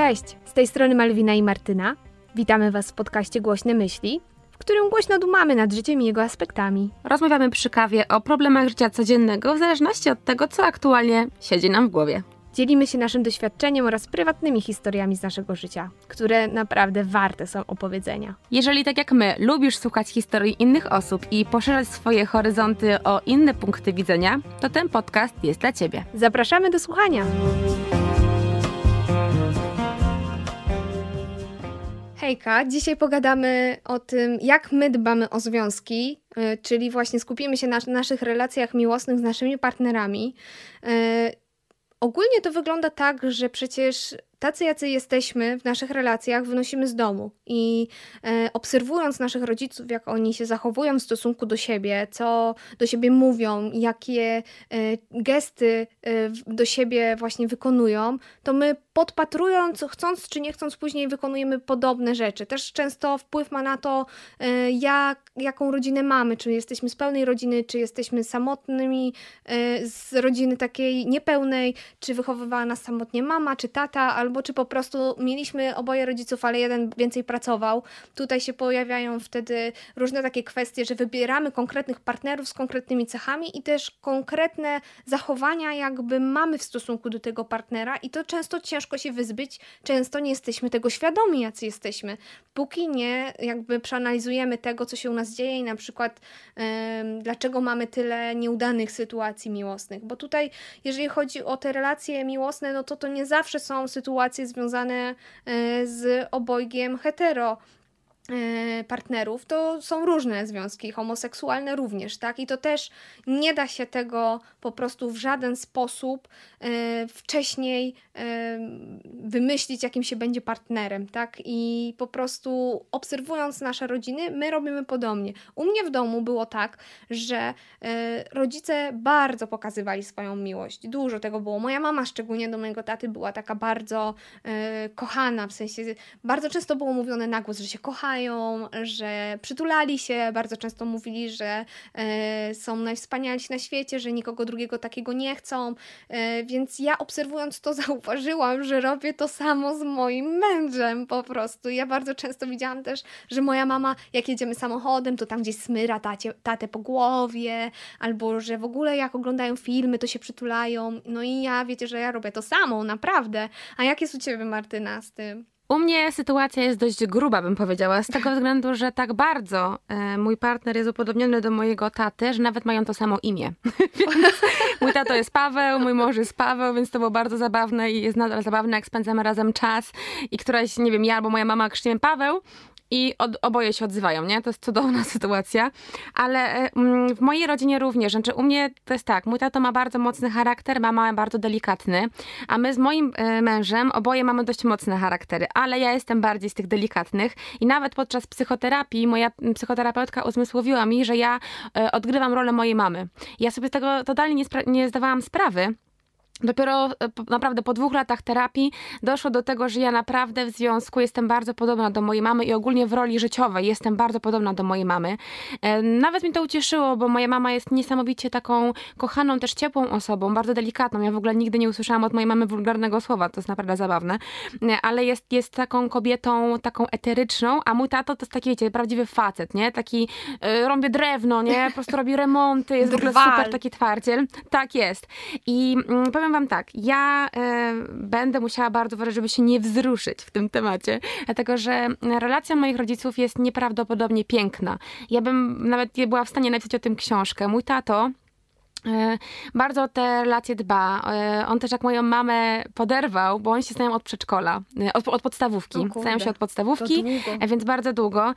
Cześć, z tej strony Malwina i Martyna. Witamy Was w podcaście Głośne Myśli, w którym głośno dumamy nad życiem i jego aspektami. Rozmawiamy przy kawie o problemach życia codziennego w zależności od tego, co aktualnie siedzi nam w głowie. Dzielimy się naszym doświadczeniem oraz prywatnymi historiami z naszego życia, które naprawdę warte są opowiedzenia. Jeżeli tak jak my lubisz słuchać historii innych osób i poszerzać swoje horyzonty o inne punkty widzenia, to ten podcast jest dla Ciebie. Zapraszamy do słuchania! Hejka, dzisiaj pogadamy o tym, jak my dbamy o związki, y, czyli właśnie skupimy się na naszych relacjach miłosnych z naszymi partnerami. Y, ogólnie to wygląda tak, że przecież tacy, jacy jesteśmy w naszych relacjach, wynosimy z domu i e, obserwując naszych rodziców, jak oni się zachowują w stosunku do siebie, co do siebie mówią, jakie e, gesty e, do siebie właśnie wykonują, to my podpatrując, chcąc czy nie chcąc, później wykonujemy podobne rzeczy. Też często wpływ ma na to, e, jak, jaką rodzinę mamy, czy jesteśmy z pełnej rodziny, czy jesteśmy samotnymi e, z rodziny takiej niepełnej, czy wychowywała nas samotnie mama, czy tata, albo albo czy po prostu mieliśmy oboje rodziców, ale jeden więcej pracował. Tutaj się pojawiają wtedy różne takie kwestie, że wybieramy konkretnych partnerów z konkretnymi cechami i też konkretne zachowania jakby mamy w stosunku do tego partnera i to często ciężko się wyzbyć, często nie jesteśmy tego świadomi, jacy jesteśmy. Póki nie jakby przeanalizujemy tego, co się u nas dzieje i na przykład dlaczego mamy tyle nieudanych sytuacji miłosnych, bo tutaj jeżeli chodzi o te relacje miłosne, no to to nie zawsze są sytuacje sytuacje związane e, z obojgiem hetero partnerów, to są różne związki, homoseksualne również, tak? I to też nie da się tego po prostu w żaden sposób e, wcześniej e, wymyślić, jakim się będzie partnerem, tak? I po prostu obserwując nasze rodziny, my robimy podobnie. U mnie w domu było tak, że rodzice bardzo pokazywali swoją miłość. Dużo tego było. Moja mama, szczególnie do mojego taty, była taka bardzo kochana, w sensie bardzo często było mówione na głos, że się kochają, że przytulali się, bardzo często mówili, że e, są najwspanialsi na świecie, że nikogo drugiego takiego nie chcą. E, więc ja obserwując to zauważyłam, że robię to samo z moim mężem po prostu. Ja bardzo często widziałam też, że moja mama, jak jedziemy samochodem, to tam gdzieś smyra tacie, tatę po głowie, albo że w ogóle jak oglądają filmy, to się przytulają. No i ja wiecie, że ja robię to samo, naprawdę. A jak jest u Ciebie, Martyna, z tym? U mnie sytuacja jest dość gruba, bym powiedziała, z tego względu, że tak bardzo e, mój partner jest upodobniony do mojego taty, że nawet mają to samo imię. mój tato jest Paweł, mój mąż jest Paweł, więc to było bardzo zabawne i jest nadal zabawne, jak spędzamy razem czas i któraś, nie wiem, ja albo moja mama krzyczymy Paweł, i od, oboje się odzywają, nie? To jest cudowna sytuacja, ale e, mm, w mojej rodzinie również, znaczy u mnie to jest tak, mój tato ma bardzo mocny charakter, mama bardzo delikatny, a my z moim e, mężem oboje mamy dość mocne charaktery, ale ja jestem bardziej z tych delikatnych i nawet podczas psychoterapii moja psychoterapeutka uzmysłowiła mi, że ja e, odgrywam rolę mojej mamy. Ja sobie z tego totalnie nie, nie zdawałam sprawy, Dopiero e, naprawdę po dwóch latach terapii doszło do tego, że ja naprawdę w związku jestem bardzo podobna do mojej mamy i ogólnie w roli życiowej jestem bardzo podobna do mojej mamy. E, nawet mi to ucieszyło, bo moja mama jest niesamowicie taką kochaną, też ciepłą osobą, bardzo delikatną. Ja w ogóle nigdy nie usłyszałam od mojej mamy wulgarnego słowa, to jest naprawdę zabawne, e, ale jest, jest taką kobietą, taką eteryczną, a mój tato to jest taki, wiecie, prawdziwy facet, nie? Taki y, rąbie drewno, nie? Po prostu robi remonty, jest Drwal. w ogóle super taki twardziel. Tak jest. I y, powiem powiem wam tak, ja y, będę musiała bardzo uważać, żeby się nie wzruszyć w tym temacie, dlatego że relacja moich rodziców jest nieprawdopodobnie piękna. Ja bym nawet nie była w stanie napisać o tym książkę. Mój tato E, bardzo o te relacje dba. E, on też jak moją mamę poderwał, bo oni się znają od przedszkola, e, od, od podstawówki. Znają się od podstawówki, więc bardzo długo.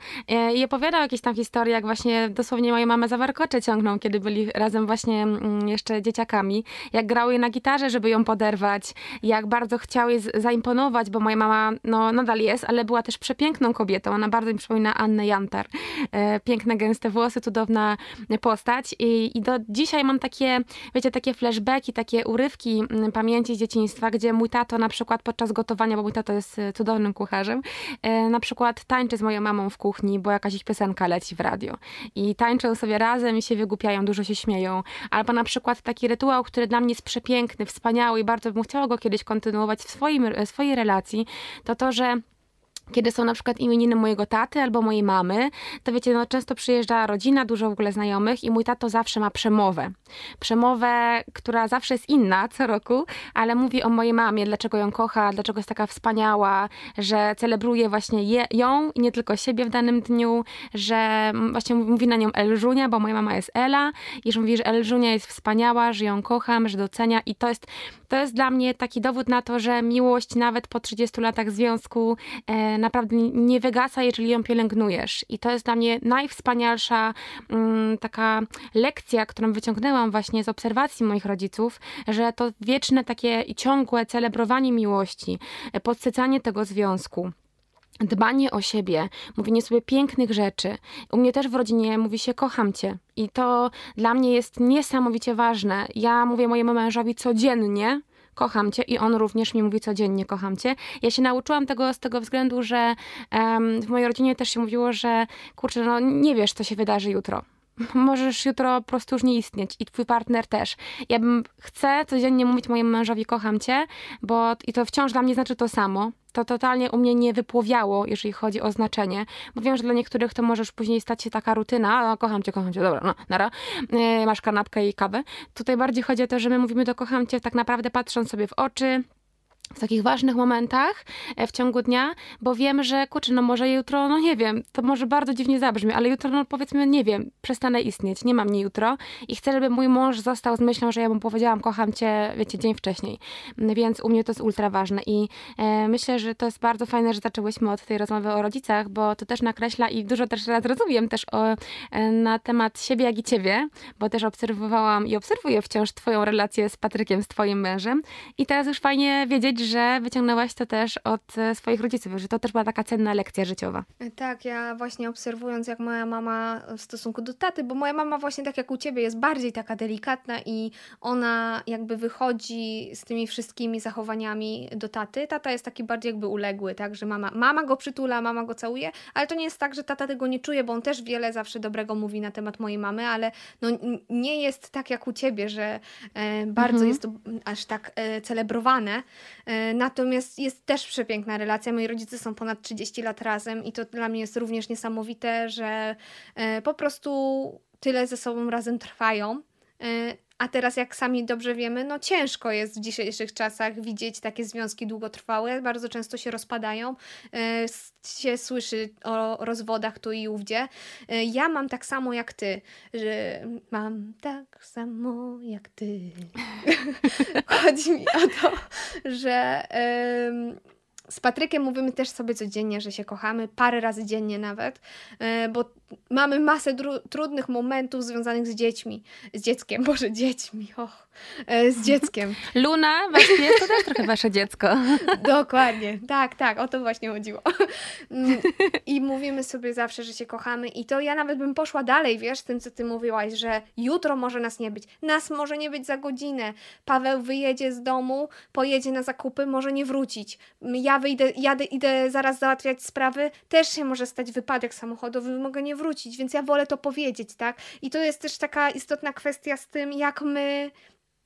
I opowiadał jakieś tam historie, jak właśnie dosłownie moją mamę za warkocze ciągnął, kiedy byli razem właśnie mm, jeszcze dzieciakami. Jak grał jej na gitarze, żeby ją poderwać. Jak bardzo chciał jej zaimponować, bo moja mama no, nadal jest, ale była też przepiękną kobietą. Ona bardzo mi przypomina Annę Jantar. Piękne, gęste włosy, cudowna postać. I, i do dzisiaj mam taki takie, wiecie, takie flashbacki, takie urywki mm, pamięci z dzieciństwa, gdzie mój tato na przykład podczas gotowania, bo mój tato jest e, cudownym kucharzem, e, na przykład tańczy z moją mamą w kuchni, bo jakaś ich piosenka leci w radio. I tańczą sobie razem i się wygłupiają, dużo się śmieją. Albo na przykład taki rytuał, który dla mnie jest przepiękny, wspaniały i bardzo bym chciała go kiedyś kontynuować w swoim, swojej relacji, to to, że kiedy są na przykład imieniny mojego taty albo mojej mamy, to wiecie, no często przyjeżdża rodzina, dużo w ogóle znajomych i mój tato zawsze ma przemowę. Przemowę, która zawsze jest inna co roku, ale mówi o mojej mamie, dlaczego ją kocha, dlaczego jest taka wspaniała, że celebruje właśnie je, ją i nie tylko siebie w danym dniu, że właśnie mówi na nią Elżunia, bo moja mama jest Ela i że mówi, że Elżunia jest wspaniała, że ją kocham, że docenia i to jest, to jest dla mnie taki dowód na to, że miłość nawet po 30 latach związku e, naprawdę nie wygasa, jeżeli ją pielęgnujesz. I to jest dla mnie najwspanialsza mm, taka lekcja, którą wyciągnęłam właśnie z obserwacji moich rodziców, że to wieczne takie ciągłe celebrowanie miłości, podsycanie tego związku dbanie o siebie, mówienie sobie pięknych rzeczy. U mnie też w rodzinie mówi się kocham cię i to dla mnie jest niesamowicie ważne. Ja mówię mojemu mężowi codziennie, kocham cię i on również mi mówi codziennie kocham cię. Ja się nauczyłam tego z tego względu, że w mojej rodzinie też się mówiło, że kurczę, no nie wiesz, co się wydarzy jutro możesz jutro po prostu już nie istnieć i twój partner też. Ja bym chcę codziennie mówić mojemu mężowi kocham cię, bo i to wciąż dla mnie znaczy to samo. To totalnie u mnie nie wypłowiało, jeżeli chodzi o znaczenie, bo wiem, że dla niektórych to możesz później stać się taka rutyna, kocham cię, kocham cię, dobra, no, nara, yy, masz kanapkę i kawę. Tutaj bardziej chodzi o to, że my mówimy to kocham cię tak naprawdę patrząc sobie w oczy, w takich ważnych momentach e, w ciągu dnia, bo wiem, że kurczę, no może jutro, no nie wiem, to może bardzo dziwnie zabrzmi, ale jutro, no powiedzmy, nie wiem, przestanę istnieć, nie mam mnie jutro i chcę, żeby mój mąż został z myślą, że ja mu powiedziałam, kocham cię, wiecie, dzień wcześniej. Więc u mnie to jest ultra ważne i e, myślę, że to jest bardzo fajne, że zaczęłyśmy od tej rozmowy o rodzicach, bo to też nakreśla i dużo też raz rozumiem też o, e, na temat siebie, jak i ciebie, bo też obserwowałam i obserwuję wciąż twoją relację z Patrykiem, z twoim mężem i teraz już fajnie wiedzieć, że wyciągnęłaś to też od e, swoich rodziców, że to też była taka cenna lekcja życiowa. E, tak, ja właśnie obserwując, jak moja mama w stosunku do taty, bo moja mama właśnie tak jak u ciebie jest bardziej taka delikatna i ona jakby wychodzi z tymi wszystkimi zachowaniami do taty. Tata jest taki bardziej jakby uległy, tak, że mama, mama go przytula, mama go całuje, ale to nie jest tak, że tata tego nie czuje, bo on też wiele zawsze dobrego mówi na temat mojej mamy, ale no, nie jest tak jak u ciebie, że e, bardzo mhm. jest to aż tak e, celebrowane. E, natomiast jest też przepiękna relacja. Moi rodzice są ponad 30 lat razem i to dla mnie jest również niesamowite, że e, po prostu tyle ze sobą razem trwają. A teraz, jak sami dobrze wiemy, no ciężko jest w dzisiejszych czasach widzieć takie związki długotrwałe. Bardzo często się rozpadają. E, się słyszy o rozwodach tu i ówdzie. E, ja mam tak samo jak ty, że mam tak samo jak ty. Chodzi mi o to, że z Patrykiem mówimy też sobie codziennie, że się kochamy, parę razy dziennie nawet, e, bo mamy masę trudnych momentów związanych z dziećmi, z dzieckiem, boże, dziećmi, och, e, z dzieckiem. Luna, pies to też trochę wasze dziecko. Dokładnie, tak, tak, o to właśnie chodziło. Mm, I mówimy sobie zawsze, że się kochamy i to ja nawet bym poszła dalej, wiesz, z tym, co ty mówiłaś, że jutro może nas nie być, nas może nie być za godzinę, Paweł wyjedzie z domu, pojedzie na zakupy, może nie wrócić, ja wyjdę, jadę, idę zaraz załatwiać sprawy, też się może stać wypadek samochodowy, mogę nie wrócić, więc ja wolę to powiedzieć, tak? I to jest też taka istotna kwestia z tym, jak my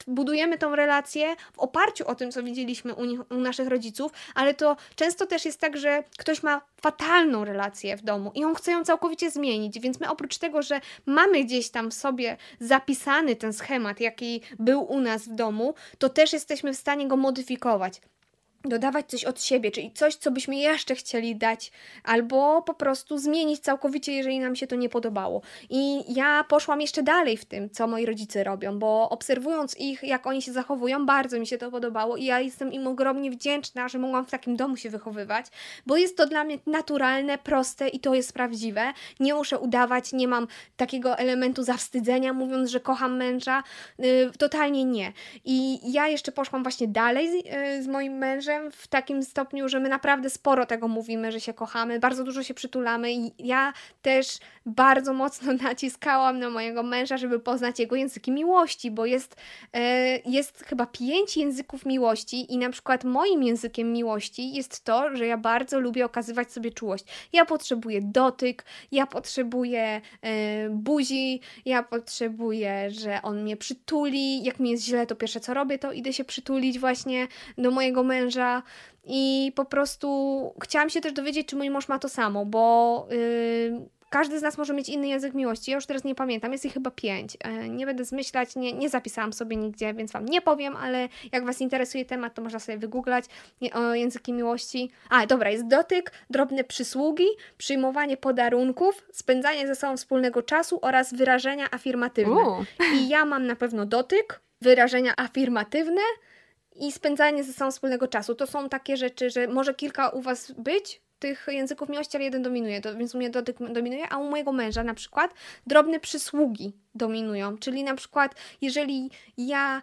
budujemy tą relację w oparciu o tym, co widzieliśmy u, nich, u naszych rodziców, ale to często też jest tak, że ktoś ma fatalną relację w domu i on chce ją całkowicie zmienić, więc my oprócz tego, że mamy gdzieś tam w sobie zapisany ten schemat, jaki był u nas w domu, to też jesteśmy w stanie go modyfikować dodawać coś od siebie, czyli coś, co byśmy jeszcze chcieli dać, albo po prostu zmienić całkowicie, jeżeli nam się to nie podobało. I ja poszłam jeszcze dalej w tym, co moi rodzice robią, bo obserwując ich, jak oni się zachowują, bardzo mi się to podobało i ja jestem im ogromnie wdzięczna, że mogłam w takim domu się wychowywać, bo jest to dla mnie naturalne, proste i to jest prawdziwe. Nie muszę udawać, nie mam takiego elementu zawstydzenia, mówiąc, że kocham męża. Yy, totalnie nie. I ja jeszcze poszłam właśnie dalej z, yy, z moim mężem, w takim stopniu, że my naprawdę sporo tego mówimy, że się kochamy, bardzo dużo się przytulamy i ja też bardzo mocno naciskałam na mojego męża, żeby poznać jego języki miłości, bo jest, e, jest chyba pięć języków miłości i na przykład moim językiem miłości jest to, że ja bardzo lubię okazywać sobie czułość. Ja potrzebuję dotyk, ja potrzebuję e, buzi, ja potrzebuję, że on mnie przytuli, jak mi jest źle, to pierwsze co robię, to idę się przytulić właśnie do mojego męża i po prostu chciałam się też dowiedzieć, czy mój mąż ma to samo, bo yy, każdy z nas może mieć inny język miłości. Ja już teraz nie pamiętam, jest ich chyba pięć. Yy, nie będę zmyślać, nie, nie zapisałam sobie nigdzie, więc Wam nie powiem, ale jak Was interesuje temat, to można sobie wygooglać języki miłości. A, dobra, jest dotyk, drobne przysługi, przyjmowanie podarunków, spędzanie ze sobą wspólnego czasu oraz wyrażenia afirmatywne. U. I ja mam na pewno dotyk, wyrażenia afirmatywne i spędzanie ze sobą wspólnego czasu. To są takie rzeczy, że może kilka u Was być, tych języków miłości, ale jeden dominuje, to, więc u mnie dotyk dominuje, a u mojego męża na przykład drobne przysługi dominują, czyli na przykład jeżeli ja,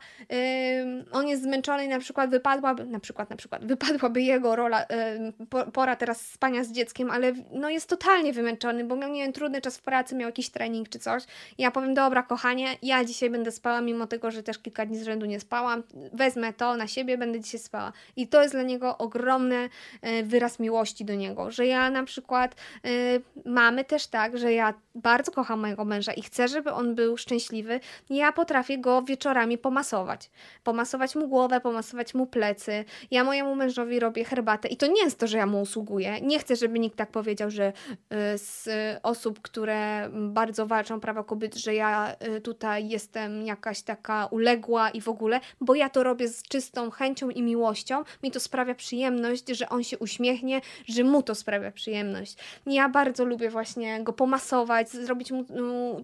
on jest zmęczony na przykład wypadłaby, na przykład, na przykład wypadłaby jego rola, pora teraz spania z dzieckiem, ale no jest totalnie wymęczony, bo miał, nie wiem, trudny czas w pracy, miał jakiś trening czy coś, ja powiem, dobra kochanie, ja dzisiaj będę spała, mimo tego, że też kilka dni z rzędu nie spałam, wezmę to na siebie, będę dzisiaj spała i to jest dla niego ogromny yy, wyraz miłości do niego, że ja na przykład y, mamy też tak, że ja bardzo kocham mojego męża i chcę, żeby on był szczęśliwy, ja potrafię go wieczorami pomasować. Pomasować mu głowę, pomasować mu plecy. Ja mojemu mężowi robię herbatę i to nie jest to, że ja mu usługuję. Nie chcę, żeby nikt tak powiedział, że y, z osób, które bardzo walczą prawa kobiet, że ja y, tutaj jestem jakaś taka uległa i w ogóle, bo ja to robię z czystą chęcią i miłością. Mi to sprawia przyjemność, że on się uśmiechnie, że mu to sprawia przyjemność. Ja bardzo lubię właśnie go pomasować, zrobić mu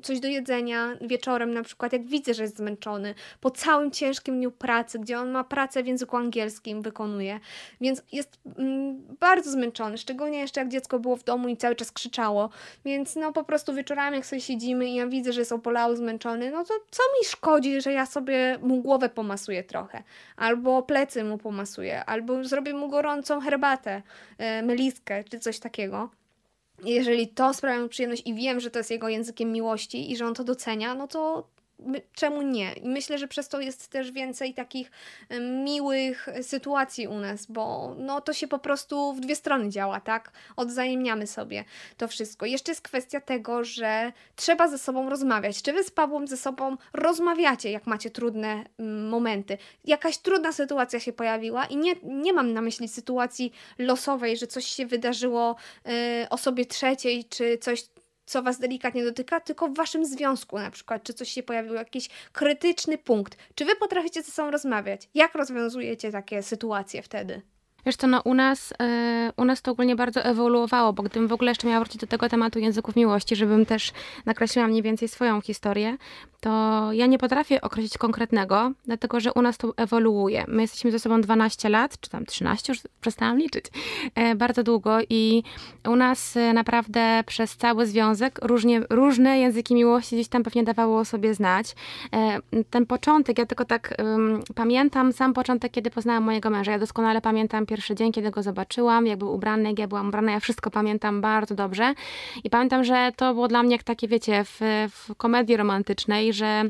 coś do jedzenia wieczorem na przykład, jak widzę, że jest zmęczony, po całym ciężkim dniu pracy, gdzie on ma pracę w języku angielskim, wykonuje, więc jest mm, bardzo zmęczony, szczególnie jeszcze jak dziecko było w domu i cały czas krzyczało, więc no po prostu wieczorami jak sobie siedzimy i ja widzę, że jest opolały, zmęczony, no to co mi szkodzi, że ja sobie mu głowę pomasuję trochę, albo plecy mu pomasuję, albo zrobię mu gorącą herbatę, e, meliskę, czy coś takiego jeżeli to sprawia mu przyjemność i wiem, że to jest jego językiem miłości i że on to docenia, no to czemu nie? I myślę, że przez to jest też więcej takich miłych sytuacji u nas, bo no to się po prostu w dwie strony działa, tak? Odzajemniamy sobie to wszystko. Jeszcze jest kwestia tego, że trzeba ze sobą rozmawiać. Czy wy z Pawłem ze sobą rozmawiacie, jak macie trudne momenty? Jakaś trudna sytuacja się pojawiła i nie, nie mam na myśli sytuacji losowej, że coś się wydarzyło y, osobie trzeciej, czy coś co was delikatnie dotyka, tylko w waszym związku na przykład, czy coś się pojawił, jakiś krytyczny punkt. Czy wy potraficie ze sobą rozmawiać? Jak rozwiązujecie takie sytuacje wtedy? Wiesz co, no u nas, yy, u nas to ogólnie bardzo ewoluowało, bo gdybym w ogóle jeszcze miała wrócić do tego tematu języków miłości, żebym też nakreśliła mniej więcej swoją historię, to ja nie potrafię określić konkretnego, dlatego że u nas to ewoluuje. My jesteśmy ze sobą 12 lat, czy tam 13, już przestałam liczyć, e, bardzo długo i u nas e, naprawdę przez cały związek różnie, różne języki miłości gdzieś tam pewnie dawało sobie znać. Ten początek, ja tylko tak pamiętam sam początek, kiedy poznałam mojego męża. Ja doskonale pamiętam pierwszy dzień, kiedy go zobaczyłam, jak był ubrany, jak ja byłam ubrana, ja wszystko pamiętam bardzo dobrze. I pamiętam, że to było dla mnie jak takie, wiecie, w, w komedii romantycznej, że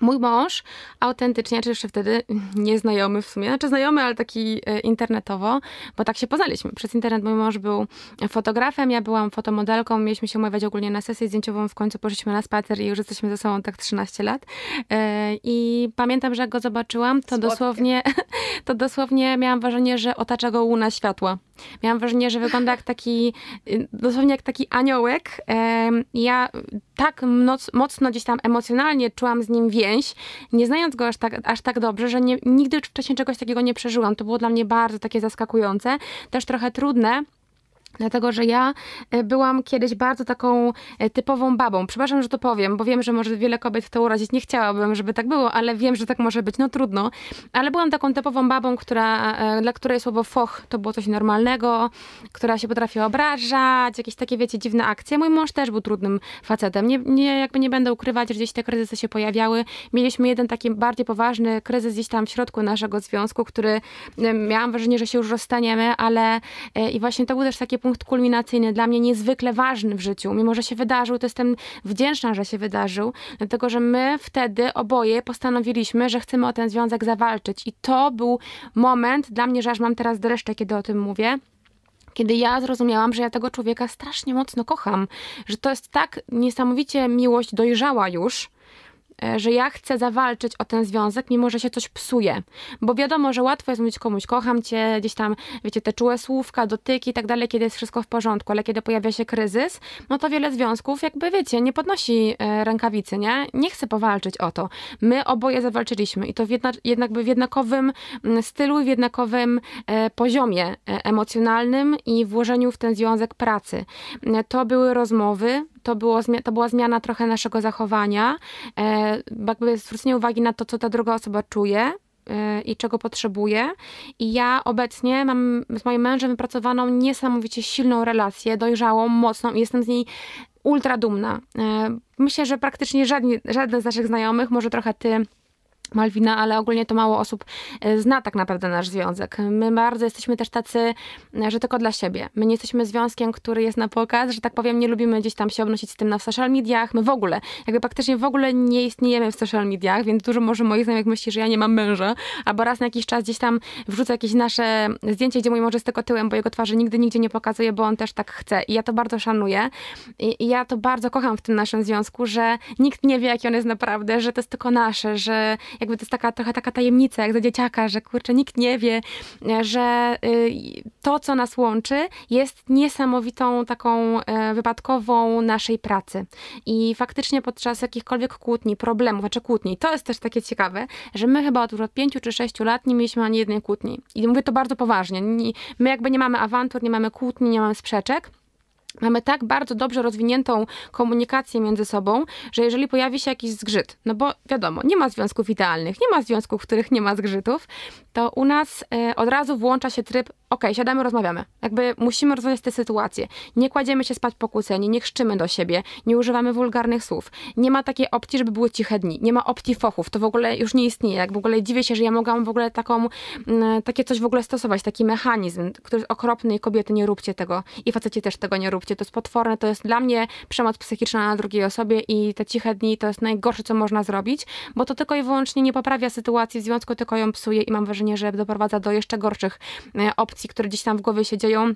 Mój mąż autentycznie, czy jeszcze wtedy nieznajomy w sumie, znaczy znajomy, ale taki e, internetowo, bo tak się poznaliśmy. Przez internet mój mąż był fotografem, ja byłam fotomodelką, mieliśmy się umawiać ogólnie na sesję zdjęciową, w końcu poszliśmy na spacer i już jesteśmy ze sobą tak 13 lat. E, I pamiętam, że jak go zobaczyłam, to dosłownie, to dosłownie miałam wrażenie, że otacza go łuna światła. Miałam wrażenie, że wygląda jak taki, dosłownie jak taki aniołek. Ja tak mocno gdzieś tam emocjonalnie czułam z nim więź, nie znając go aż tak, aż tak dobrze, że nie, nigdy wcześniej czegoś takiego nie przeżyłam. To było dla mnie bardzo takie zaskakujące, też trochę trudne, Dlatego, że ja e, byłam kiedyś bardzo taką e, typową babą. Przepraszam, że to powiem, bo wiem, że może wiele kobiet to urazić. Nie chciałabym, żeby tak było, ale wiem, że tak może być. No trudno. Ale byłam taką typową babą, która, e, dla której słowo foch to było coś normalnego, która się potrafiła obrażać, jakieś takie, wiecie, dziwne akcje. Mój mąż też był trudnym facetem. Nie, nie, jakby nie będę ukrywać, że gdzieś te kryzysy się pojawiały. Mieliśmy jeden taki bardziej poważny kryzys gdzieś tam w środku naszego związku, który miałam wrażenie, że się już rozstaniemy, ale i właśnie to był też taki punkt kulminacyjny, dla mnie niezwykle ważny w życiu. Mimo, że się wydarzył, to jestem wdzięczna, że się wydarzył, dlatego że my wtedy oboje postanowiliśmy, że chcemy o ten związek zawalczyć. I to był moment dla mnie, że aż mam teraz dreszcze, kiedy o tym mówię kiedy ja zrozumiałam, że ja tego człowieka strasznie mocno kocham, że to jest tak niesamowicie miłość dojrzała już, że ja chcę zawalczyć o ten związek, mimo że się coś psuje. Bo wiadomo, że łatwo jest mówić komuś, kocham cię, gdzieś tam, wiecie, te czułe słówka, dotyki i tak dalej, kiedy jest wszystko w porządku, ale kiedy pojawia się kryzys, no to wiele związków, jakby wiecie, nie podnosi e, rękawicy, nie? Nie chce powalczyć o to. My oboje zawalczyliśmy i to w jedna, jednak w jednakowym mm, stylu i w jednakowym e, poziomie emocjonalnym i włożeniu w ten związek pracy. To były rozmowy, to, było, to była zmiana trochę naszego zachowania, e, jakby zwrócenie uwagi na to, co ta druga osoba czuje, e, i czego potrzebuje. I ja obecnie mam z moim mężem wypracowaną niesamowicie silną relację, dojrzałą, mocną i jestem z niej ultra dumna. E, myślę, że praktycznie żadni, żaden z naszych znajomych, może trochę ty Malwina, ale ogólnie to mało osób e, zna tak naprawdę nasz związek. My bardzo jesteśmy też tacy, e, że tylko dla siebie. My nie jesteśmy związkiem, który jest na pokaz, że tak powiem, nie lubimy gdzieś tam się obnosić z tym na social mediach. My w ogóle, jakby praktycznie w ogóle nie istniejemy w social mediach, więc dużo może moich znajomych myśli, że ja nie mam męża, albo raz na jakiś czas gdzieś tam wrzucę jakieś nasze zdjęcie, gdzie mój mąż jest tylko tyłem, bo jego twarzy nigdy nigdzie nie pokazuje, bo on też tak chce. I ja to bardzo szanuję. I, ja to bardzo kocham w tym naszym związku, że nikt nie wie, jaki on jest naprawdę, że to jest tylko nasze, że jakby to jest taka trochę taka tajemnica, jak za dzieciaka, że kurczę, nikt nie wie, że y, to, co nas łączy, jest niesamowitą taką e, wypadkową naszej pracy. I faktycznie podczas jakichkolwiek kłótni, problemów, znaczy kłótni, to jest też takie ciekawe, że my chyba od, pięciu czy sześciu lat nie mieliśmy ani jednej kłótni. I mówię to bardzo poważnie. My jakby nie mamy awantur, nie mamy kłótni, nie mamy sprzeczek, mamy tak bardzo dobrze rozwiniętą komunikację między sobą, że jeżeli pojawi się jakiś zgrzyt, no bo wiadomo, nie ma związków idealnych, nie ma związków, w których nie ma zgrzytów, to u nas e, od razu włącza się tryb, ok, siadamy, rozmawiamy. Jakby musimy rozwiązać tę sytuację. Nie kładziemy się spać pokłóceni, nie krzyczymy do siebie, nie używamy wulgarnych słów. Nie ma takiej opcji, żeby były ciche dni. Nie ma opcji fochów. To w ogóle już nie istnieje. Jak w ogóle dziwię się, że ja mogłam w ogóle taką, mm, takie coś w ogóle stosować, taki mechanizm, który jest okropny i kobiety nie róbcie tego i faceci też tego nie róbcie. To jest potworne, to jest dla mnie przemoc psychiczna na drugiej osobie i te ciche dni to jest najgorsze, co można zrobić, bo to tylko i wyłącznie nie poprawia sytuacji w związku, tylko ją psuje i mam wrażenie, że doprowadza do jeszcze gorszych e, opcji, które gdzieś tam w głowie się dzieją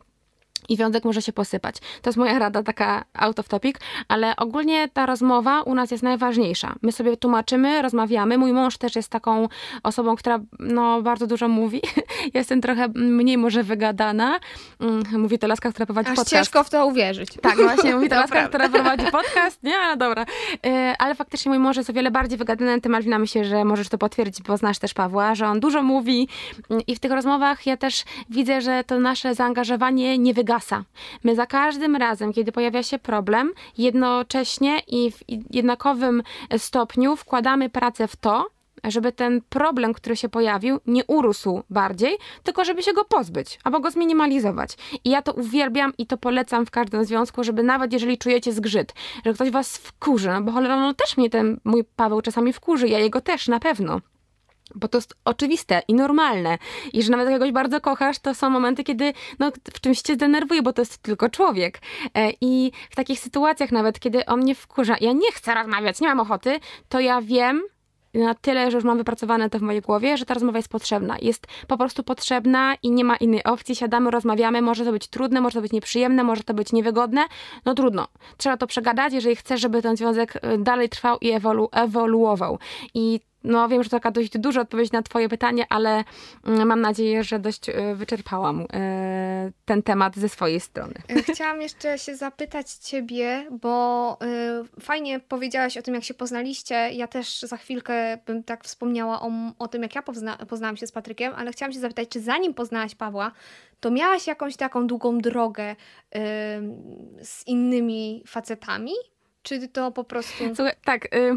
i wiązek może się posypać. To jest moja rada, taka out of topic, ale ogólnie ta rozmowa u nas jest najważniejsza. My sobie tłumaczymy, rozmawiamy. Mój mąż też jest taką osobą, która no, bardzo dużo mówi. Jestem trochę mniej może wygadana. Mm, mówi to laska, która prowadzi Aż podcast. ciężko w to uwierzyć. Tak, właśnie, mówi to laska, która prowadzi podcast. Nie, no dobra. E, ale faktycznie mój mąż jest o wiele bardziej wygadany. Ty, Malwina, myślę, że możesz to potwierdzić, bo znasz też Pawła, że on dużo mówi i w tych rozmowach ja też widzę, że to nasze zaangażowanie nie wygada gasa. My za każdym razem, kiedy pojawia się problem, jednocześnie i w jednakowym stopniu wkładamy pracę w to, żeby ten problem, który się pojawił, nie urósł bardziej, tylko żeby się go pozbyć albo go zminimalizować. I ja to uwielbiam i to polecam w każdym związku, żeby nawet jeżeli czujecie zgrzyt, że ktoś was wkurzy, no bo cholera, no też mnie ten mój Paweł czasami wkurzy, ja jego też na pewno bo to jest oczywiste i normalne. I że nawet jak kogoś bardzo kochasz, to są momenty, kiedy no, w czymś cię denerwuje, bo to jest tylko człowiek. E, I w takich sytuacjach nawet, kiedy on mnie wkurza, ja nie chcę rozmawiać, nie mam ochoty, to ja wiem, na tyle, że już mam wypracowane to w mojej głowie, że ta rozmowa jest potrzebna. Jest po prostu potrzebna i nie ma innej opcji. Siadamy, rozmawiamy, może to być trudne, może to być nieprzyjemne, może to być niewygodne. No trudno. Trzeba to przegadać, jeżeli chcesz, żeby ten związek y, dalej trwał i ewolu ewoluował. I no wiem, że to taka dość duża odpowiedź na twoje pytanie, ale mm, mam nadzieję, że dość e, wyczerpałam e, ten temat ze swojej strony. E, chciałam jeszcze się zapytać ciebie, bo fajnie powiedziałaś o tym, jak się poznaliście. Ja też za chwilkę bym tak wspomniała o, o tym, jak ja pozna, poznałam się z Patrykiem, ale chciałam się zapytać, czy zanim poznałaś Pawła, to miałaś jakąś taką długą drogę z innymi facetami? Czy to po prostu. Słuchaj, tak, y,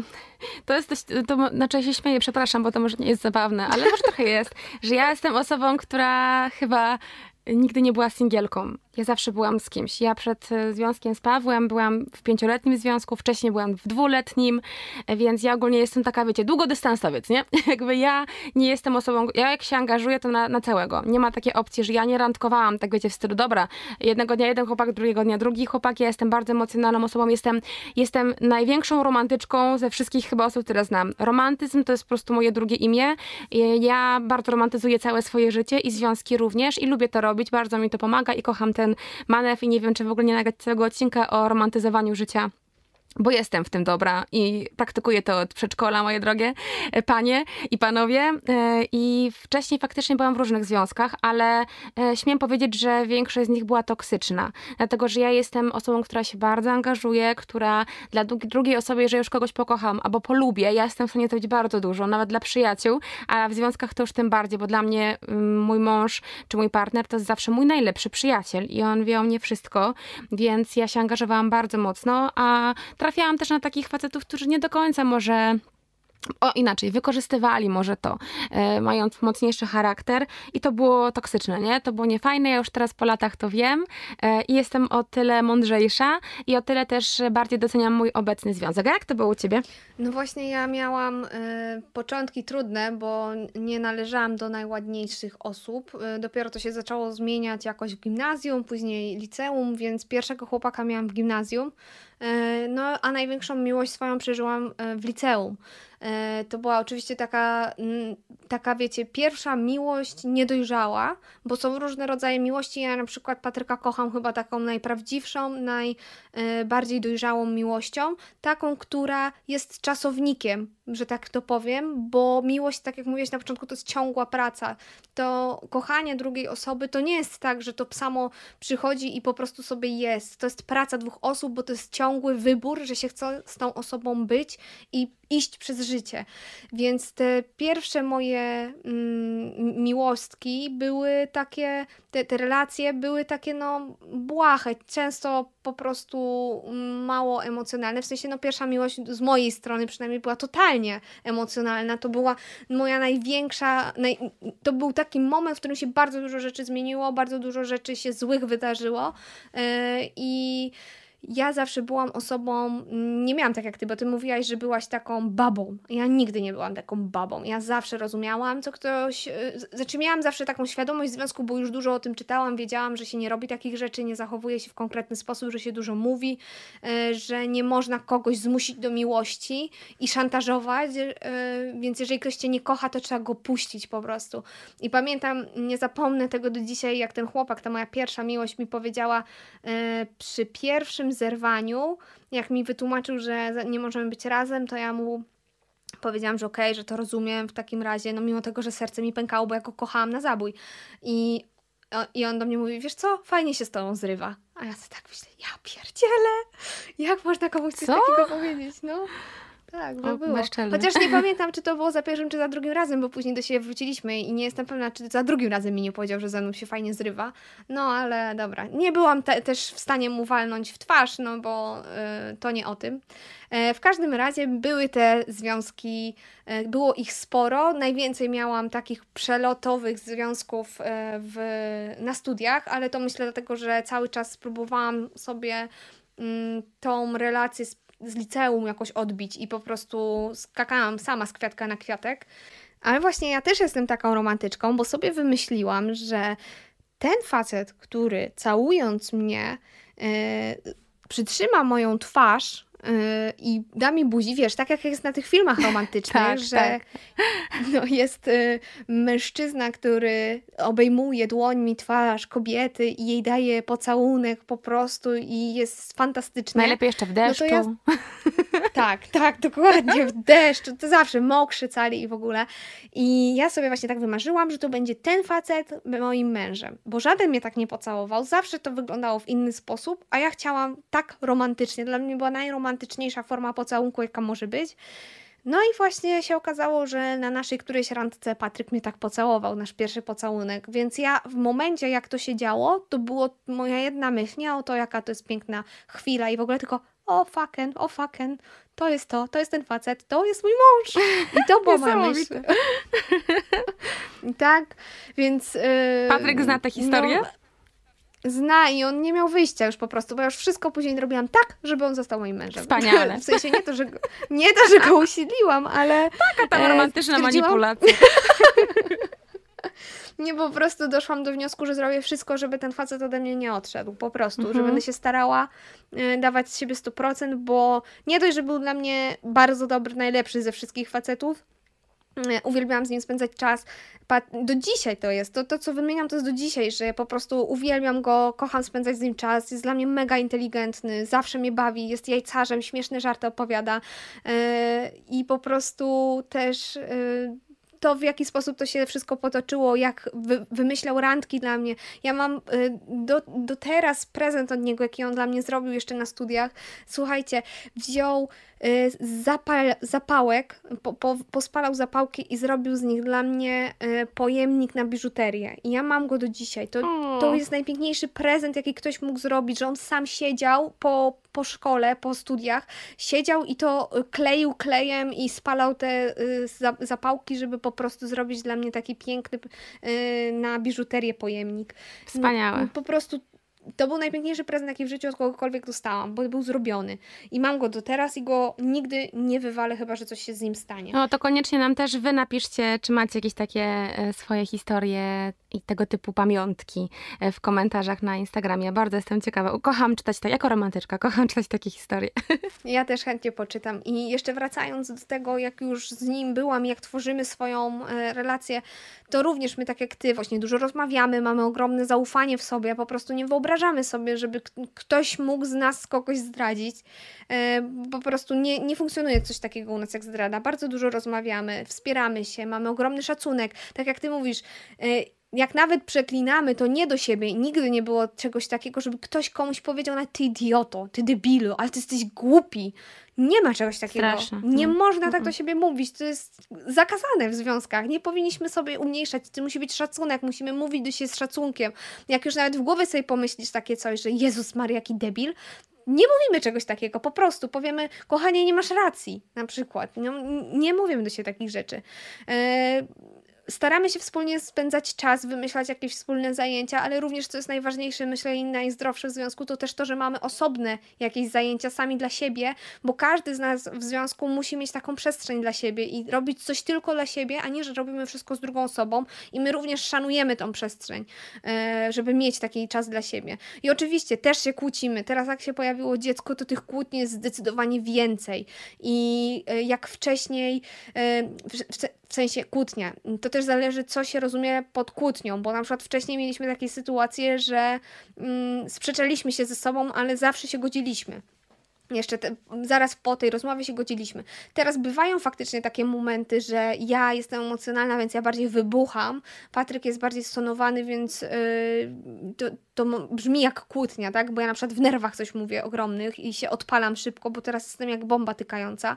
to jest dość, to znaczy ja się śmieję, przepraszam, bo to może nie jest zabawne, ale może trochę jest, że ja jestem osobą, która chyba nigdy nie była singielką. Ja zawsze byłam z kimś. Ja przed e, związkiem z Pawłem byłam w pięcioletnim związku, wcześniej byłam w dwuletnim, e, więc ja ogólnie jestem taka, wiecie, długodystansowiec, nie? Jakby ja nie jestem osobą, ja jak się angażuję, to na, na całego. Nie ma takiej opcji, że ja nie randkowałam, tak wiecie, w stylu, dobra, jednego dnia jeden chłopak, drugiego dnia drugi chłopak, ja jestem bardzo emocjonalną osobą, jestem, jestem największą romantyczką ze wszystkich chyba osób, które znam. Romantyzm to jest po prostu moje drugie imię. Ja bardzo romantyzuję całe swoje życie i związki również i lubię to robić, bardzo mi to pomaga i kocham ten ten manew i nie wiem, czy w ogóle nie nagrać całego odcinka o romantyzowaniu życia bo jestem w tym dobra i praktykuję to od przedszkola, moje drogie e, panie i panowie. E, I wcześniej faktycznie byłam w różnych związkach, ale e, śmiem powiedzieć, że większość z nich była toksyczna. Dlatego, że ja jestem osobą, która się bardzo angażuje, która dla drugiej osoby, jeżeli już kogoś pokocham albo polubię, ja jestem w stanie zrobić bardzo dużo, nawet dla przyjaciół, a w związkach to już tym bardziej, bo dla mnie mm, mój mąż czy mój partner to jest zawsze mój najlepszy przyjaciel i on wie o mnie wszystko, więc ja się angażowałam bardzo mocno, a trafiałam też na takich facetów, którzy nie do końca może o inaczej, wykorzystywali może to, e, mając mocniejszy charakter i to było toksyczne, nie? To było niefajne, ja już teraz po latach to wiem e, i jestem o tyle mądrzejsza i o tyle też bardziej doceniam mój obecny związek. A jak to było u Ciebie? No właśnie ja miałam e, początki trudne, bo nie należałam do najładniejszych osób. E, dopiero to się zaczęło zmieniać jakoś w gimnazjum, później liceum, więc pierwszego chłopaka miałam w gimnazjum. E, no, a największą miłość swoją przeżyłam e, w liceum. E, to była oczywiście taka, taka, wiecie, pierwsza miłość niedojrzała, bo są różne rodzaje miłości. Ja na przykład Patryka kocham chyba taką najprawdziwszą, najbardziej dojrzałą miłością, taką, która jest czasownikiem, że tak to powiem, bo miłość, tak jak mówiłeś na początku, to jest ciągła praca. To kochanie drugiej osoby to nie jest tak, że to samo przychodzi i po prostu sobie jest. To jest praca dwóch osób, bo to jest ciągły wybór, że się chce z tą osobą być i iść przez życie. Więc te pierwsze moje mm, miłostki były takie, te, te relacje były takie no błahe, często po prostu mało emocjonalne. W sensie no pierwsza miłość z mojej strony przynajmniej była totalnie emocjonalna. To była moja największa, naj, to był taki moment, w którym się bardzo dużo rzeczy zmieniło, bardzo dużo rzeczy się złych wydarzyło yy, i ja zawsze byłam osobą, nie miałam tak jak ty, bo ty mówiłaś, że byłaś taką babą. Ja nigdy nie byłam taką babą. Ja zawsze rozumiałam, co ktoś. E, znaczy, miałam zawsze taką świadomość w związku, bo już dużo o tym czytałam, wiedziałam, że się nie robi takich rzeczy, nie zachowuje się w konkretny sposób, że się dużo mówi, e, że nie można kogoś zmusić do miłości i szantażować. E, więc jeżeli ktoś cię nie kocha, to trzeba go puścić po prostu. I pamiętam, nie zapomnę tego do dzisiaj, jak ten chłopak, ta moja pierwsza miłość mi powiedziała przy pierwszym zerwaniu, jak mi wytłumaczył, że nie możemy być razem, to ja mu powiedziałam, że okej, okay, że to rozumiem w takim razie, no mimo tego, że serce mi pękało, bo ja go kochałam na zabój. I, i on do mnie mówi, wiesz co, fajnie się z tobą zrywa. A ja sobie tak myślę, ja pierdzielę, jak można komuś coś takiego powiedzieć, no. Tak, bo było. Chociaż nie pamiętam, czy to było za pierwszym, czy za drugim razem, bo później do siebie wróciliśmy i nie jestem pewna, czy za drugim razem mi nie powiedział, że ze mną się fajnie zrywa. No, ale dobra. Nie byłam te, też w stanie mu walnąć w twarz, no bo y, to nie o tym. E, w każdym razie były te związki, e, było ich sporo. Najwięcej miałam takich przelotowych związków e, w, na studiach, ale to myślę dlatego, że cały czas próbowałam sobie mm, tą relację z z liceum jakoś odbić i po prostu skakałam sama z kwiatka na kwiatek. Ale właśnie ja też jestem taką romantyczką, bo sobie wymyśliłam, że ten facet, który całując mnie, yy, przytrzyma moją twarz i da mi buzi, wiesz, tak jak jest na tych filmach romantycznych, tak, że tak. No, jest y, mężczyzna, który obejmuje dłońmi twarz kobiety i jej daje pocałunek po prostu i jest fantastyczny. Najlepiej jeszcze w deszczu. No ja, Tak, tak, dokładnie, w deszczu, to zawsze mokrzy cali i w ogóle. I ja sobie właśnie tak wymarzyłam, że to będzie ten facet moim mężem, bo żaden mnie tak nie pocałował, zawsze to wyglądało w inny sposób, a ja chciałam tak romantycznie, dla mnie była najromantyczniejsza forma pocałunku, jaka może być. No i właśnie się okazało, że na naszej którejś randce Patryk mnie tak pocałował, nasz pierwszy pocałunek. Więc ja w momencie, jak to się działo, to było moja jedna myśl, nie o to, jaka to jest piękna chwila i w ogóle tylko o fucken, o fucken, to jest to, to jest ten facet, to jest mój mąż. I to była moja myśl. tak, więc... Yy, Patryk zna tę historię? No, zna i on nie miał wyjścia już po prostu, bo ja już wszystko później robiłam tak, żeby on został moim mężem. Wspaniale. W sensie nie to, że go, nie to, że go usiedliłam, ale... Taka tam e, romantyczna manipulacja. nie, po prostu doszłam do wniosku, że zrobię wszystko, żeby ten facet ode mnie nie odszedł. Po prostu, mhm. że będę się starała y, dawać z siebie 100%, bo nie dość, że był dla mnie bardzo dobry, najlepszy ze wszystkich facetów, Uwielbiałam z nim spędzać czas. Do dzisiaj to jest. To, to, co wymieniam, to jest do dzisiaj, że po prostu uwielbiam go, kocham spędzać z nim czas. Jest dla mnie mega inteligentny, zawsze mnie bawi, jest jajcarzem, śmieszne żarty opowiada. Yy, I po prostu też. Yy, to, w jaki sposób to się wszystko potoczyło, jak wy, wymyślał randki dla mnie. Ja mam y, do, do teraz prezent od niego, jaki on dla mnie zrobił jeszcze na studiach. Słuchajcie, wziął zapal, zapałek, po, po, pospalał zapałki i zrobił z nich dla mnie y, pojemnik na biżuterię. I ja mam go do dzisiaj. To, to jest najpiękniejszy prezent, jaki ktoś mógł zrobić, że on sam siedział po, po szkole, po studiach, siedział i to kleił klejem i spalał te zapałki, żeby po prostu zrobić dla mnie taki piękny na biżuterię pojemnik. Wspaniałe. Po prostu to był najpiękniejszy prezent, jaki w życiu od kogokolwiek dostałam, bo był zrobiony. I mam go do teraz i go nigdy nie wywalę, chyba że coś się z nim stanie. No to koniecznie nam też wy napiszcie, czy macie jakieś takie e, swoje historie i tego typu pamiątki e, w komentarzach na Instagramie. Bardzo jestem ciekawa. Kocham czytać tak, jako romantyczka, kocham czytać takie historie. Ja też chętnie poczytam. I jeszcze wracając do tego, jak już z nim byłam, jak tworzymy swoją e, relację, to również my, tak jak ty, właśnie dużo rozmawiamy, mamy ogromne zaufanie w sobie, po prostu nie wyobrażamy sobie, żeby ktoś mógł z nas kogoś zdradzić. E, po prostu nie, nie funkcjonuje coś takiego u nas jak zdrada. Bardzo dużo rozmawiamy, wspieramy się, mamy ogromny szacunek. Tak jak ty mówisz, jak nawet przeklinamy, to nie do siebie. Nigdy nie było czegoś takiego, żeby ktoś komuś powiedział, na ty idioto, ty debilu, ale ty jesteś głupi. Nie ma czegoś takiego. Straszne. Nie no. można tak do siebie mówić. To jest zakazane w związkach. Nie powinniśmy sobie umniejszać. To musi być szacunek. Musimy mówić do siebie z szacunkiem. Jak już nawet w głowie sobie pomyślisz takie coś, że Jezus Maria, jaki debil, nie mówimy czegoś takiego, po prostu powiemy, kochanie, nie masz racji, na przykład. No, nie mówimy do siebie takich rzeczy. Yy, staramy się wspólnie spędzać czas, wymyślać jakieś wspólne zajęcia, ale również, co jest najważniejsze, myślę i najzdrowsze w związku, to też to, że mamy osobne jakieś zajęcia sami dla siebie, bo każdy z nas w związku musi mieć taką przestrzeń dla siebie i robić coś tylko dla siebie, a nie, że robimy wszystko z drugą osobą i my również szanujemy tą przestrzeń, e, żeby mieć taki czas dla siebie. I oczywiście też się kłócimy. Teraz jak się pojawiło dziecko, to tych kłótni jest zdecydowanie więcej i e, jak wcześniej, e, w sensie kłótnia, to też zależy, co się rozumie pod kłótnią, bo na przykład wcześniej mieliśmy takie sytuacje, że mm, sprzeczaliśmy się ze sobą, ale zawsze się godziliśmy. Jeszcze te, zaraz po tej rozmowie się godziliśmy. Teraz bywają faktycznie takie momenty, że ja jestem emocjonalna, więc ja bardziej wybucham. Patryk jest bardziej stonowany, więc yy, to, to brzmi jak kłótnia, tak? Bo ja na przykład w nerwach coś mówię ogromnych i się odpalam szybko, bo teraz jestem jak bomba tykająca.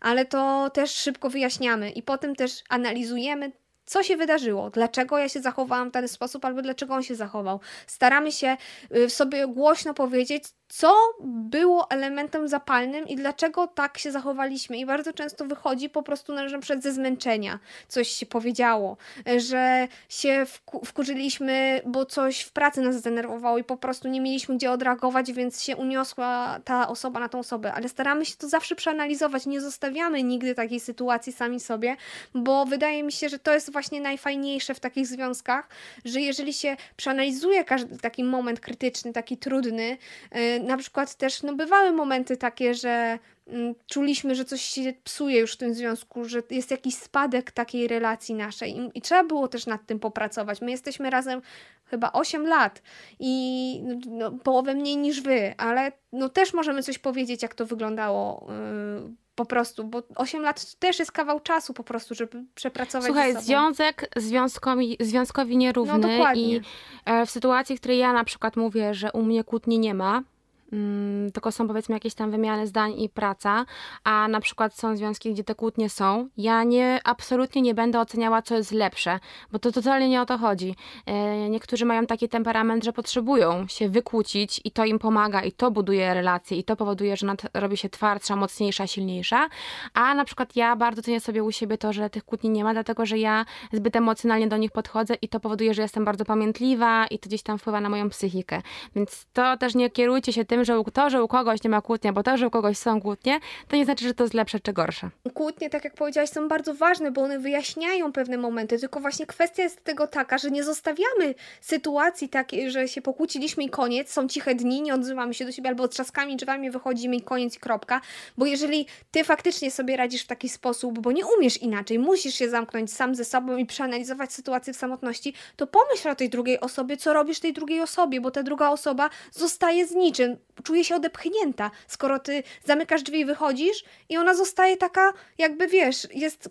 Ale to też szybko wyjaśniamy i potem też analizujemy co się wydarzyło, dlaczego ja się zachowałam w ten sposób, albo dlaczego on się zachował. Staramy się y, sobie głośno powiedzieć, co było elementem zapalnym i dlaczego tak się zachowaliśmy. I bardzo często wychodzi po prostu na przed ze zmęczenia coś się powiedziało, że się wkurzyliśmy, bo coś w pracy nas zdenerwowało i po prostu nie mieliśmy gdzie odreagować, więc się uniosła ta osoba na tą osobę. Ale staramy się to zawsze przeanalizować, nie zostawiamy nigdy takiej sytuacji sami sobie, bo wydaje mi się, że to jest właśnie najfajniejsze w takich związkach, że jeżeli się przeanalizuje każdy taki moment krytyczny, taki trudny, y, na przykład też no, bywały momenty takie, że mm, czuliśmy, że coś się psuje już w tym związku, że jest jakiś spadek takiej relacji naszej i, i trzeba było też nad tym popracować. My jesteśmy razem chyba 8 lat i no, połowę mniej niż wy, ale no też możemy coś powiedzieć, jak to wyglądało yy, po prostu, bo 8 lat też jest kawał czasu po prostu, żeby przepracować Słuchaj, związek związkowi, związkowi nierówny no, i e, w sytuacji, w której ja na przykład mówię, że u mnie kłótni nie ma, tylko są powiedzmy jakieś tam wymiany zdań i praca, a na przykład są związki, gdzie te kłótnie są, ja nie, absolutnie nie będę oceniała, co jest lepsze, bo to totalnie nie o to chodzi. E, niektórzy mają taki temperament, że potrzebują się wykłócić i to im pomaga i to buduje relacje i to powoduje, że robi się twardsza, mocniejsza, silniejsza, a na przykład ja bardzo cenię sobie u siebie to, że tych kłótni nie ma, dlatego że ja zbyt emocjonalnie do nich podchodzę i to powoduje, że jestem bardzo pamiętliwa i to gdzieś tam wpływa na moją psychikę. Więc to też nie kierujcie się tym, że to, że u kogoś nie ma kłótni, bo to, że u kogoś są kłótnie, to nie znaczy, że to jest lepsze czy gorsze. Kłótnie, tak jak powiedziałaś, są bardzo ważne, bo one wyjaśniają pewne momenty, tylko właśnie kwestia jest tego taka, że nie zostawiamy sytuacji takiej, że się pokłóciliśmy i koniec, są ciche dni, nie odzywamy się do siebie albo trzaskami drzwiami wychodzimy i koniec kropka, bo jeżeli ty faktycznie sobie radzisz w taki sposób, bo nie umiesz inaczej, musisz się zamknąć sam ze sobą i przeanalizować sytuację w samotności, to pomyśl o tej drugiej osobie, co robisz tej drugiej osobie, bo ta druga osoba zostaje z niczym czuje się odepchnięta, skoro ty zamykasz drzwi i wychodzisz i ona zostaje taka, jakby wiesz, jest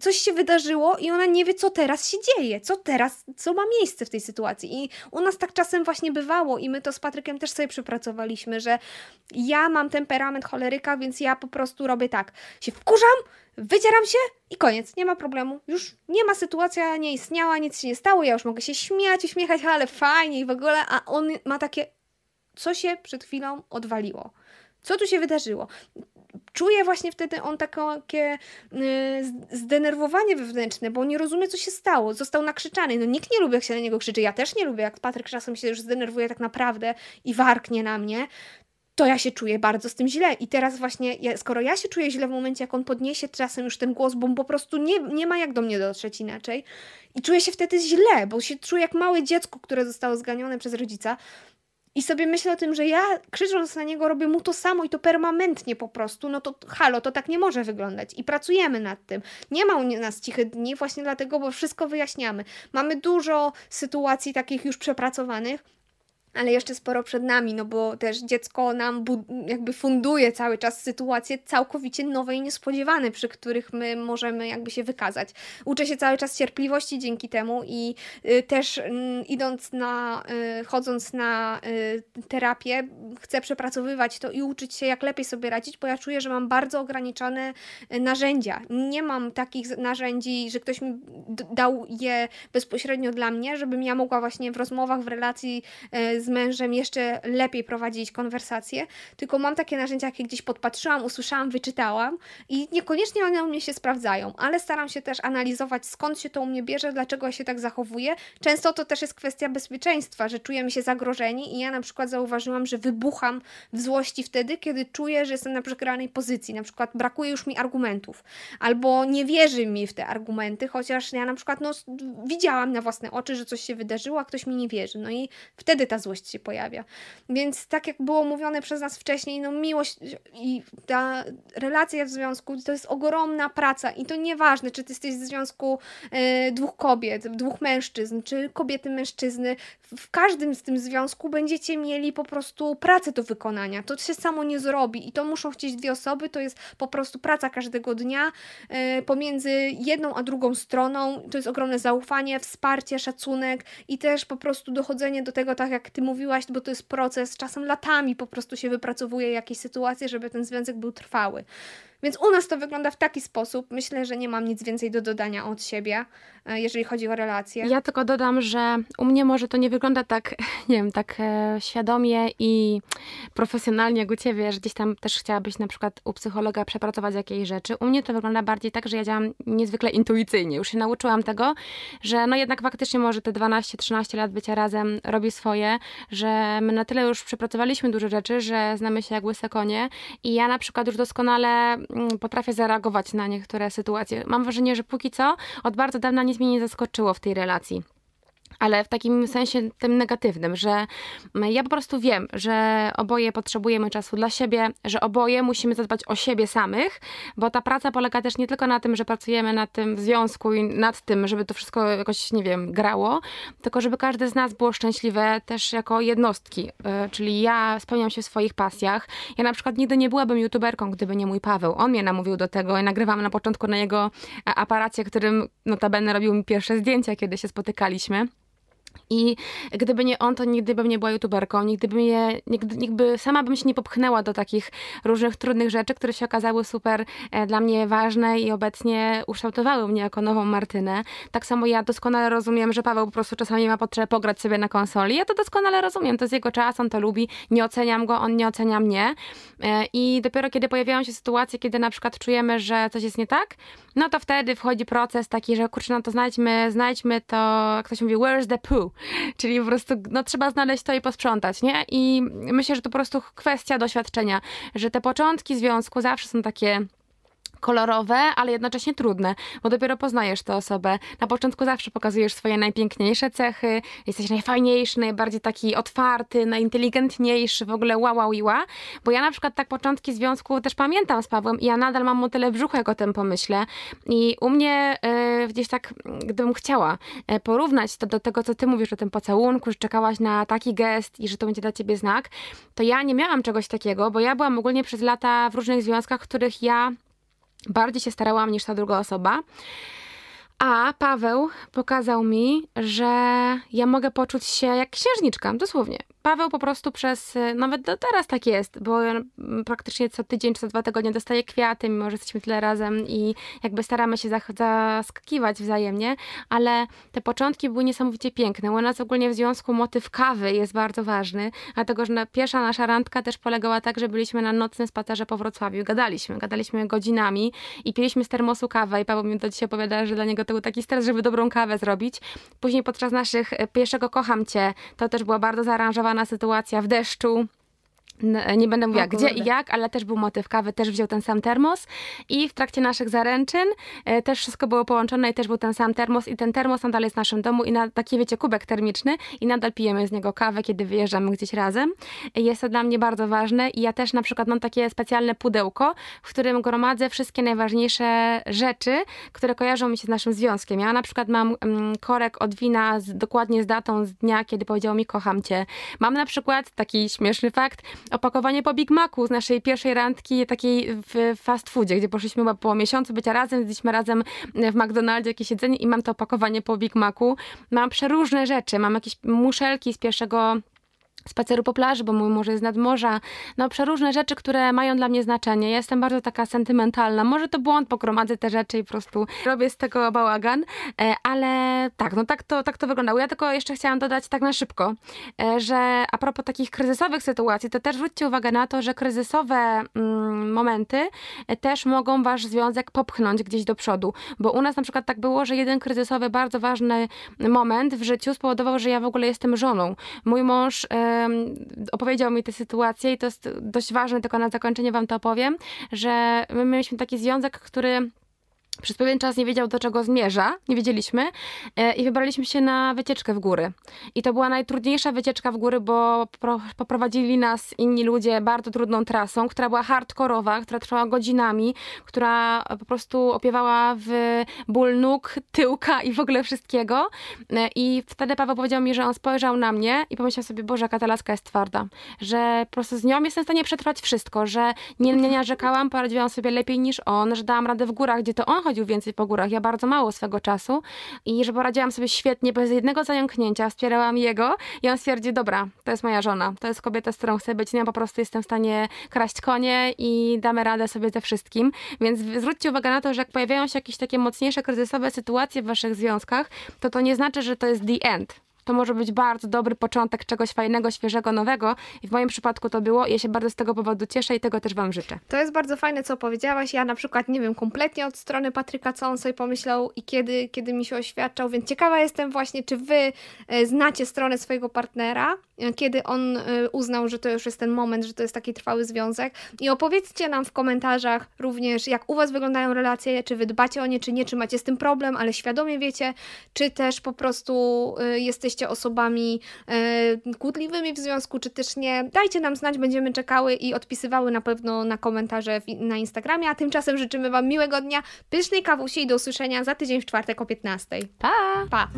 coś się wydarzyło i ona nie wie, co teraz się dzieje, co teraz, co ma miejsce w tej sytuacji. I u nas tak czasem właśnie bywało i my to z Patrykiem też sobie przepracowaliśmy, że ja mam temperament choleryka, więc ja po prostu robię tak, się wkurzam, wycieram się i koniec, nie ma problemu. Już nie ma sytuacja, nie istniała, nic się nie stało, ja już mogę się śmiać, uśmiechać, ale fajnie i w ogóle, a on ma takie co się przed chwilą odwaliło. Co tu się wydarzyło? Czuje właśnie wtedy on takie y, zdenerwowanie wewnętrzne, bo nie rozumie, co się stało. Został nakrzyczany. No nikt nie lubi, jak się na niego krzyczy. Ja też nie lubię, jak Patryk czasem się już zdenerwuje tak naprawdę i warknie na mnie to ja się czuję bardzo z tym źle. I teraz właśnie, ja, skoro ja się czuję źle w momencie, jak on podniesie czasem już ten głos, bo po prostu nie, nie ma jak do mnie dotrzeć inaczej, i czuję się wtedy źle, bo się czuję jak małe dziecko, które zostało zganione przez rodzica, i sobie myślę o tym, że ja krzycząc na niego robię mu to samo i to permanentnie po prostu, no to halo, to tak nie może wyglądać. I pracujemy nad tym. Nie ma u nas cichych dni właśnie dlatego, bo wszystko wyjaśniamy. Mamy dużo sytuacji takich już przepracowanych, ale jeszcze sporo przed nami, no bo też dziecko nam jakby funduje cały czas sytuacje całkowicie nowe i niespodziewane, przy których my możemy jakby się wykazać. Uczę się cały czas cierpliwości dzięki temu i y, też y, idąc na, y, chodząc na y, terapię, chcę przepracowywać to i uczyć się jak lepiej sobie radzić, bo ja czuję, że mam bardzo ograniczone y, narzędzia. Nie mam takich narzędzi, że ktoś mi dał je bezpośrednio dla mnie, żebym ja mogła właśnie w rozmowach, w relacji y, z mężem jeszcze lepiej prowadzić konwersacje, tylko mam takie narzędzia, jakie gdzieś podpatrzyłam, usłyszałam, wyczytałam i niekoniecznie one u mnie się sprawdzają, ale staram się też analizować, skąd się to u mnie bierze, dlaczego ja się tak zachowuję. Często to też jest kwestia bezpieczeństwa, że czujemy się zagrożeni i ja na przykład zauważyłam, że wybucham w złości wtedy, kiedy czuję, że jestem na przegranej pozycji, na przykład brakuje już mi argumentów, albo nie wierzy mi w te argumenty, chociaż ja na przykład no, widziałam na własne oczy, że coś się wydarzyło, a ktoś mi nie wierzy. No i wtedy ta złość miłość się pojawia. Więc tak jak było mówione przez nas wcześniej, no miłość i ta relacja w związku to jest ogromna praca i to nieważne, czy ty jesteś w związku y, dwóch kobiet, dwóch mężczyzn, czy kobiety, mężczyzny. W każdym z tym związku będziecie mieli po prostu pracę do wykonania. To się samo nie zrobi i to muszą chcieć dwie osoby, to jest po prostu praca każdego dnia y, pomiędzy jedną a drugą stroną. To jest ogromne zaufanie, wsparcie, szacunek i też po prostu dochodzenie do tego, tak jak ty ty mówiłaś, bo to jest proces, czasem latami po prostu się wypracowuje jakieś sytuacje, żeby ten związek był trwały. Więc u nas to wygląda w taki sposób. Myślę, że nie mam nic więcej do dodania od siebie, e, jeżeli chodzi o relacje. Ja tylko dodam, że u mnie może to nie wygląda tak, nie wiem, tak e, świadomie i profesjonalnie jak u ciebie, że gdzieś tam też chciałabyś na przykład u psychologa przepracować jakieś rzeczy. U mnie to wygląda bardziej tak, że ja działam niezwykle intuicyjnie. Już się nauczyłam tego, że no jednak faktycznie może te 12-13 lat bycia razem robi swoje, że my na tyle już przepracowaliśmy dużo rzeczy, że znamy się jak łyse konie i ja na przykład już doskonale potrafię zareagować na niektóre sytuacje. Mam wrażenie, że póki co od bardzo dawna nic mnie nie zaskoczyło w tej relacji. Ale w takim sensie tym negatywnym, że ja po prostu wiem, że oboje potrzebujemy czasu dla siebie, że oboje musimy zadbać o siebie samych, bo ta praca polega też nie tylko na tym, że pracujemy nad tym w związku i nad tym, żeby to wszystko jakoś, nie wiem, grało, tylko żeby każdy z nas było szczęśliwe też jako jednostki, e, czyli ja spełniam się w swoich pasjach. Ja na przykład nigdy nie byłabym youtuberką, gdyby nie mój Paweł. On mnie namówił do tego i nagrywam na początku na jego aparacie, którym notabene robił mi pierwsze zdjęcia, kiedy się spotykaliśmy. I gdyby nie on, to nigdy bym nie była youtuberką, nigdy bym je, nigdy, nigdy sama bym się nie popchnęła do takich różnych trudnych rzeczy, które się okazały super e, dla mnie ważne i obecnie ukształtowały mnie jako nową Martynę. Tak samo ja doskonale rozumiem, że Paweł po prostu czasami ma potrzebę pograć sobie na konsoli. Ja to doskonale rozumiem, to jest jego czas, on to lubi, nie oceniam go, on nie ocenia mnie. E, I dopiero kiedy pojawiają się sytuacje, kiedy na przykład czujemy, że coś jest nie tak, no to wtedy wchodzi proces taki, że kurczę, no to znajdźmy, znajdźmy to, ktoś mówi, where's the poo? Czyli po prostu, no trzeba znaleźć to i posprzątać, nie? I myślę, że to po prostu kwestia doświadczenia, że te początki związku zawsze są takie kolorowe, ale jednocześnie trudne, bo dopiero poznajesz tę osobę. Na początku zawsze pokazujesz swoje najpiękniejsze cechy, jesteś najfajniejszy, najbardziej taki otwarty, najinteligentniejszy, w ogóle wow, wow wow. Bo ja na przykład tak początki związku też pamiętam z Pawłem i ja nadal mam mu tyle brzucha, jak o tym pomyślę. I u mnie y, gdzieś tak, gdybym chciała y, porównać to do tego, co ty mówisz o tym pocałunku, że czekałaś na taki gest i że to będzie dla ciebie znak, to ja nie miałam czegoś takiego, bo ja byłam ogólnie przez lata w różnych związkach, w których ja bardziej się starałam niż ta druga osoba. A Paweł pokazał mi, że ja mogę poczuć się jak księżniczka, dosłownie. Paweł po prostu przez, y, nawet do teraz tak jest, bo ja praktycznie co tydzień czy co dwa tygodnie dostaję kwiaty, mimo że jesteśmy tyle razem i jakby staramy się zaskakiwać wzajemnie, ale te początki były niesamowicie piękne. U nas ogólnie w związku motyw kawy jest bardzo ważny, dlatego że pierwsza nasza randka też polegała tak, że byliśmy na nocnym spacerze po Wrocławiu gadaliśmy. Gadaliśmy godzinami i piliśmy z termosu kawę i Paweł mi do dzisiaj opowiada, że dla niego to był taki stres, żeby dobrą kawę zrobić. Później podczas naszych y, pierwszego Kocham Cię, to też była bardzo zaaranżowana sytuacja w deszczu, nie będę mówiła gdzie i jak, ale też był motyw kawy, też wziął ten sam termos i w trakcie naszych zaręczyn e, też wszystko było połączone i też był ten sam termos i ten termos nadal jest w naszym domu i na taki, wiecie, kubek termiczny i nadal pijemy z niego kawę, kiedy wyjeżdżamy gdzieś razem. Jest to dla mnie bardzo ważne i ja też na przykład mam takie specjalne pudełko, w którym gromadzę wszystkie najważniejsze rzeczy, które kojarzą mi się z naszym związkiem. Ja na przykład mam mm, korek od wina z, dokładnie z datą z dnia, kiedy powiedział mi kocham cię. Mam na przykład taki śmieszny fakt, opakowanie po Big Macu z naszej pierwszej randki takiej w fast foodzie, gdzie poszliśmy chyba po miesiącu bycia razem, zjedliśmy razem w McDonaldzie jakieś jedzenie i mam to opakowanie po Big Macu. Mam przeróżne rzeczy, mam jakieś muszelki z pierwszego spaceru po plaży, bo mój mąż jest nad morza, no przeróżne rzeczy, które mają dla mnie znaczenie. Ja jestem bardzo taka sentymentalna. Może to błąd, pokromadzę te rzeczy i po prostu robię z tego bałagan, e, ale tak, no tak to, tak to wyglądało. Ja tylko jeszcze chciałam dodać tak na szybko, e, że a propos takich kryzysowych sytuacji, to też zwróćcie uwagę na to, że kryzysowe mm, momenty e, też mogą wasz związek popchnąć gdzieś do przodu, bo u nas na przykład tak było, że jeden kryzysowy, bardzo ważny moment w życiu spowodował, że ja w ogóle jestem żoną. Mój mąż opowiedział mi tę sytuację i to jest dość ważne, tylko na zakończenie wam to opowiem, że my mieliśmy taki związek, który przez pewien czas nie wiedział, do czego zmierza, nie wiedzieliśmy e, i wybraliśmy się na wycieczkę w góry. I to była najtrudniejsza wycieczka w góry, bo poprowadzili nas inni ludzie bardzo trudną trasą, która była hardkorowa, która trwała godzinami, która po prostu opiewała w ból nóg, tyłka i w ogóle wszystkiego. E, I wtedy Paweł powiedział mi, że on spojrzał na mnie i pomyślał sobie, Boże, jaka ta laska jest twarda, że po prostu z nią jestem w stanie przetrwać wszystko, że nie, nie narzekałam, poradziłam sobie lepiej niż on, że dałam radę w górach, gdzie to on chodził więcej po górach. Ja bardzo mało swego czasu i że poradziłam sobie świetnie, bez jednego zająknięcia wspierałam jego i on stwierdził, dobra, to jest moja żona, to jest kobieta, z którą chcę być, ja po prostu jestem w stanie kraść konie i damy radę sobie ze wszystkim. Więc zwróćcie uwagę na to, że jak pojawiają się jakieś takie mocniejsze kryzysowe sytuacje w waszych związkach, to to nie znaczy, że to jest the end to może być bardzo dobry początek czegoś fajnego, świeżego, nowego. I w moim przypadku to było. Ja się bardzo z tego powodu cieszę i tego też Wam życzę. To jest bardzo fajne, co powiedziałaś. Ja na przykład nie wiem kompletnie od strony Patryka, co on sobie pomyślał i kiedy, kiedy mi się oświadczał, więc ciekawa jestem właśnie, czy Wy e, znacie stronę swojego partnera, e, kiedy on e, uznał, że to już jest ten moment, że to jest taki trwały związek. I opowiedzcie nam w komentarzach również, jak u Was wyglądają relacje, czy Wy dbacie o nie, czy nie, czy macie z tym problem, ale świadomie wiecie, czy też po prostu jesteście jesteście osobami e, kłótliwymi w związku, czy też nie. Dajcie nam znać, będziemy czekały i odpisywały na pewno na komentarze na Instagramie, a tymczasem życzymy Wam miłego dnia, pysznej kawusi i do usłyszenia za tydzień w czwartek o 15. Pa! Pa!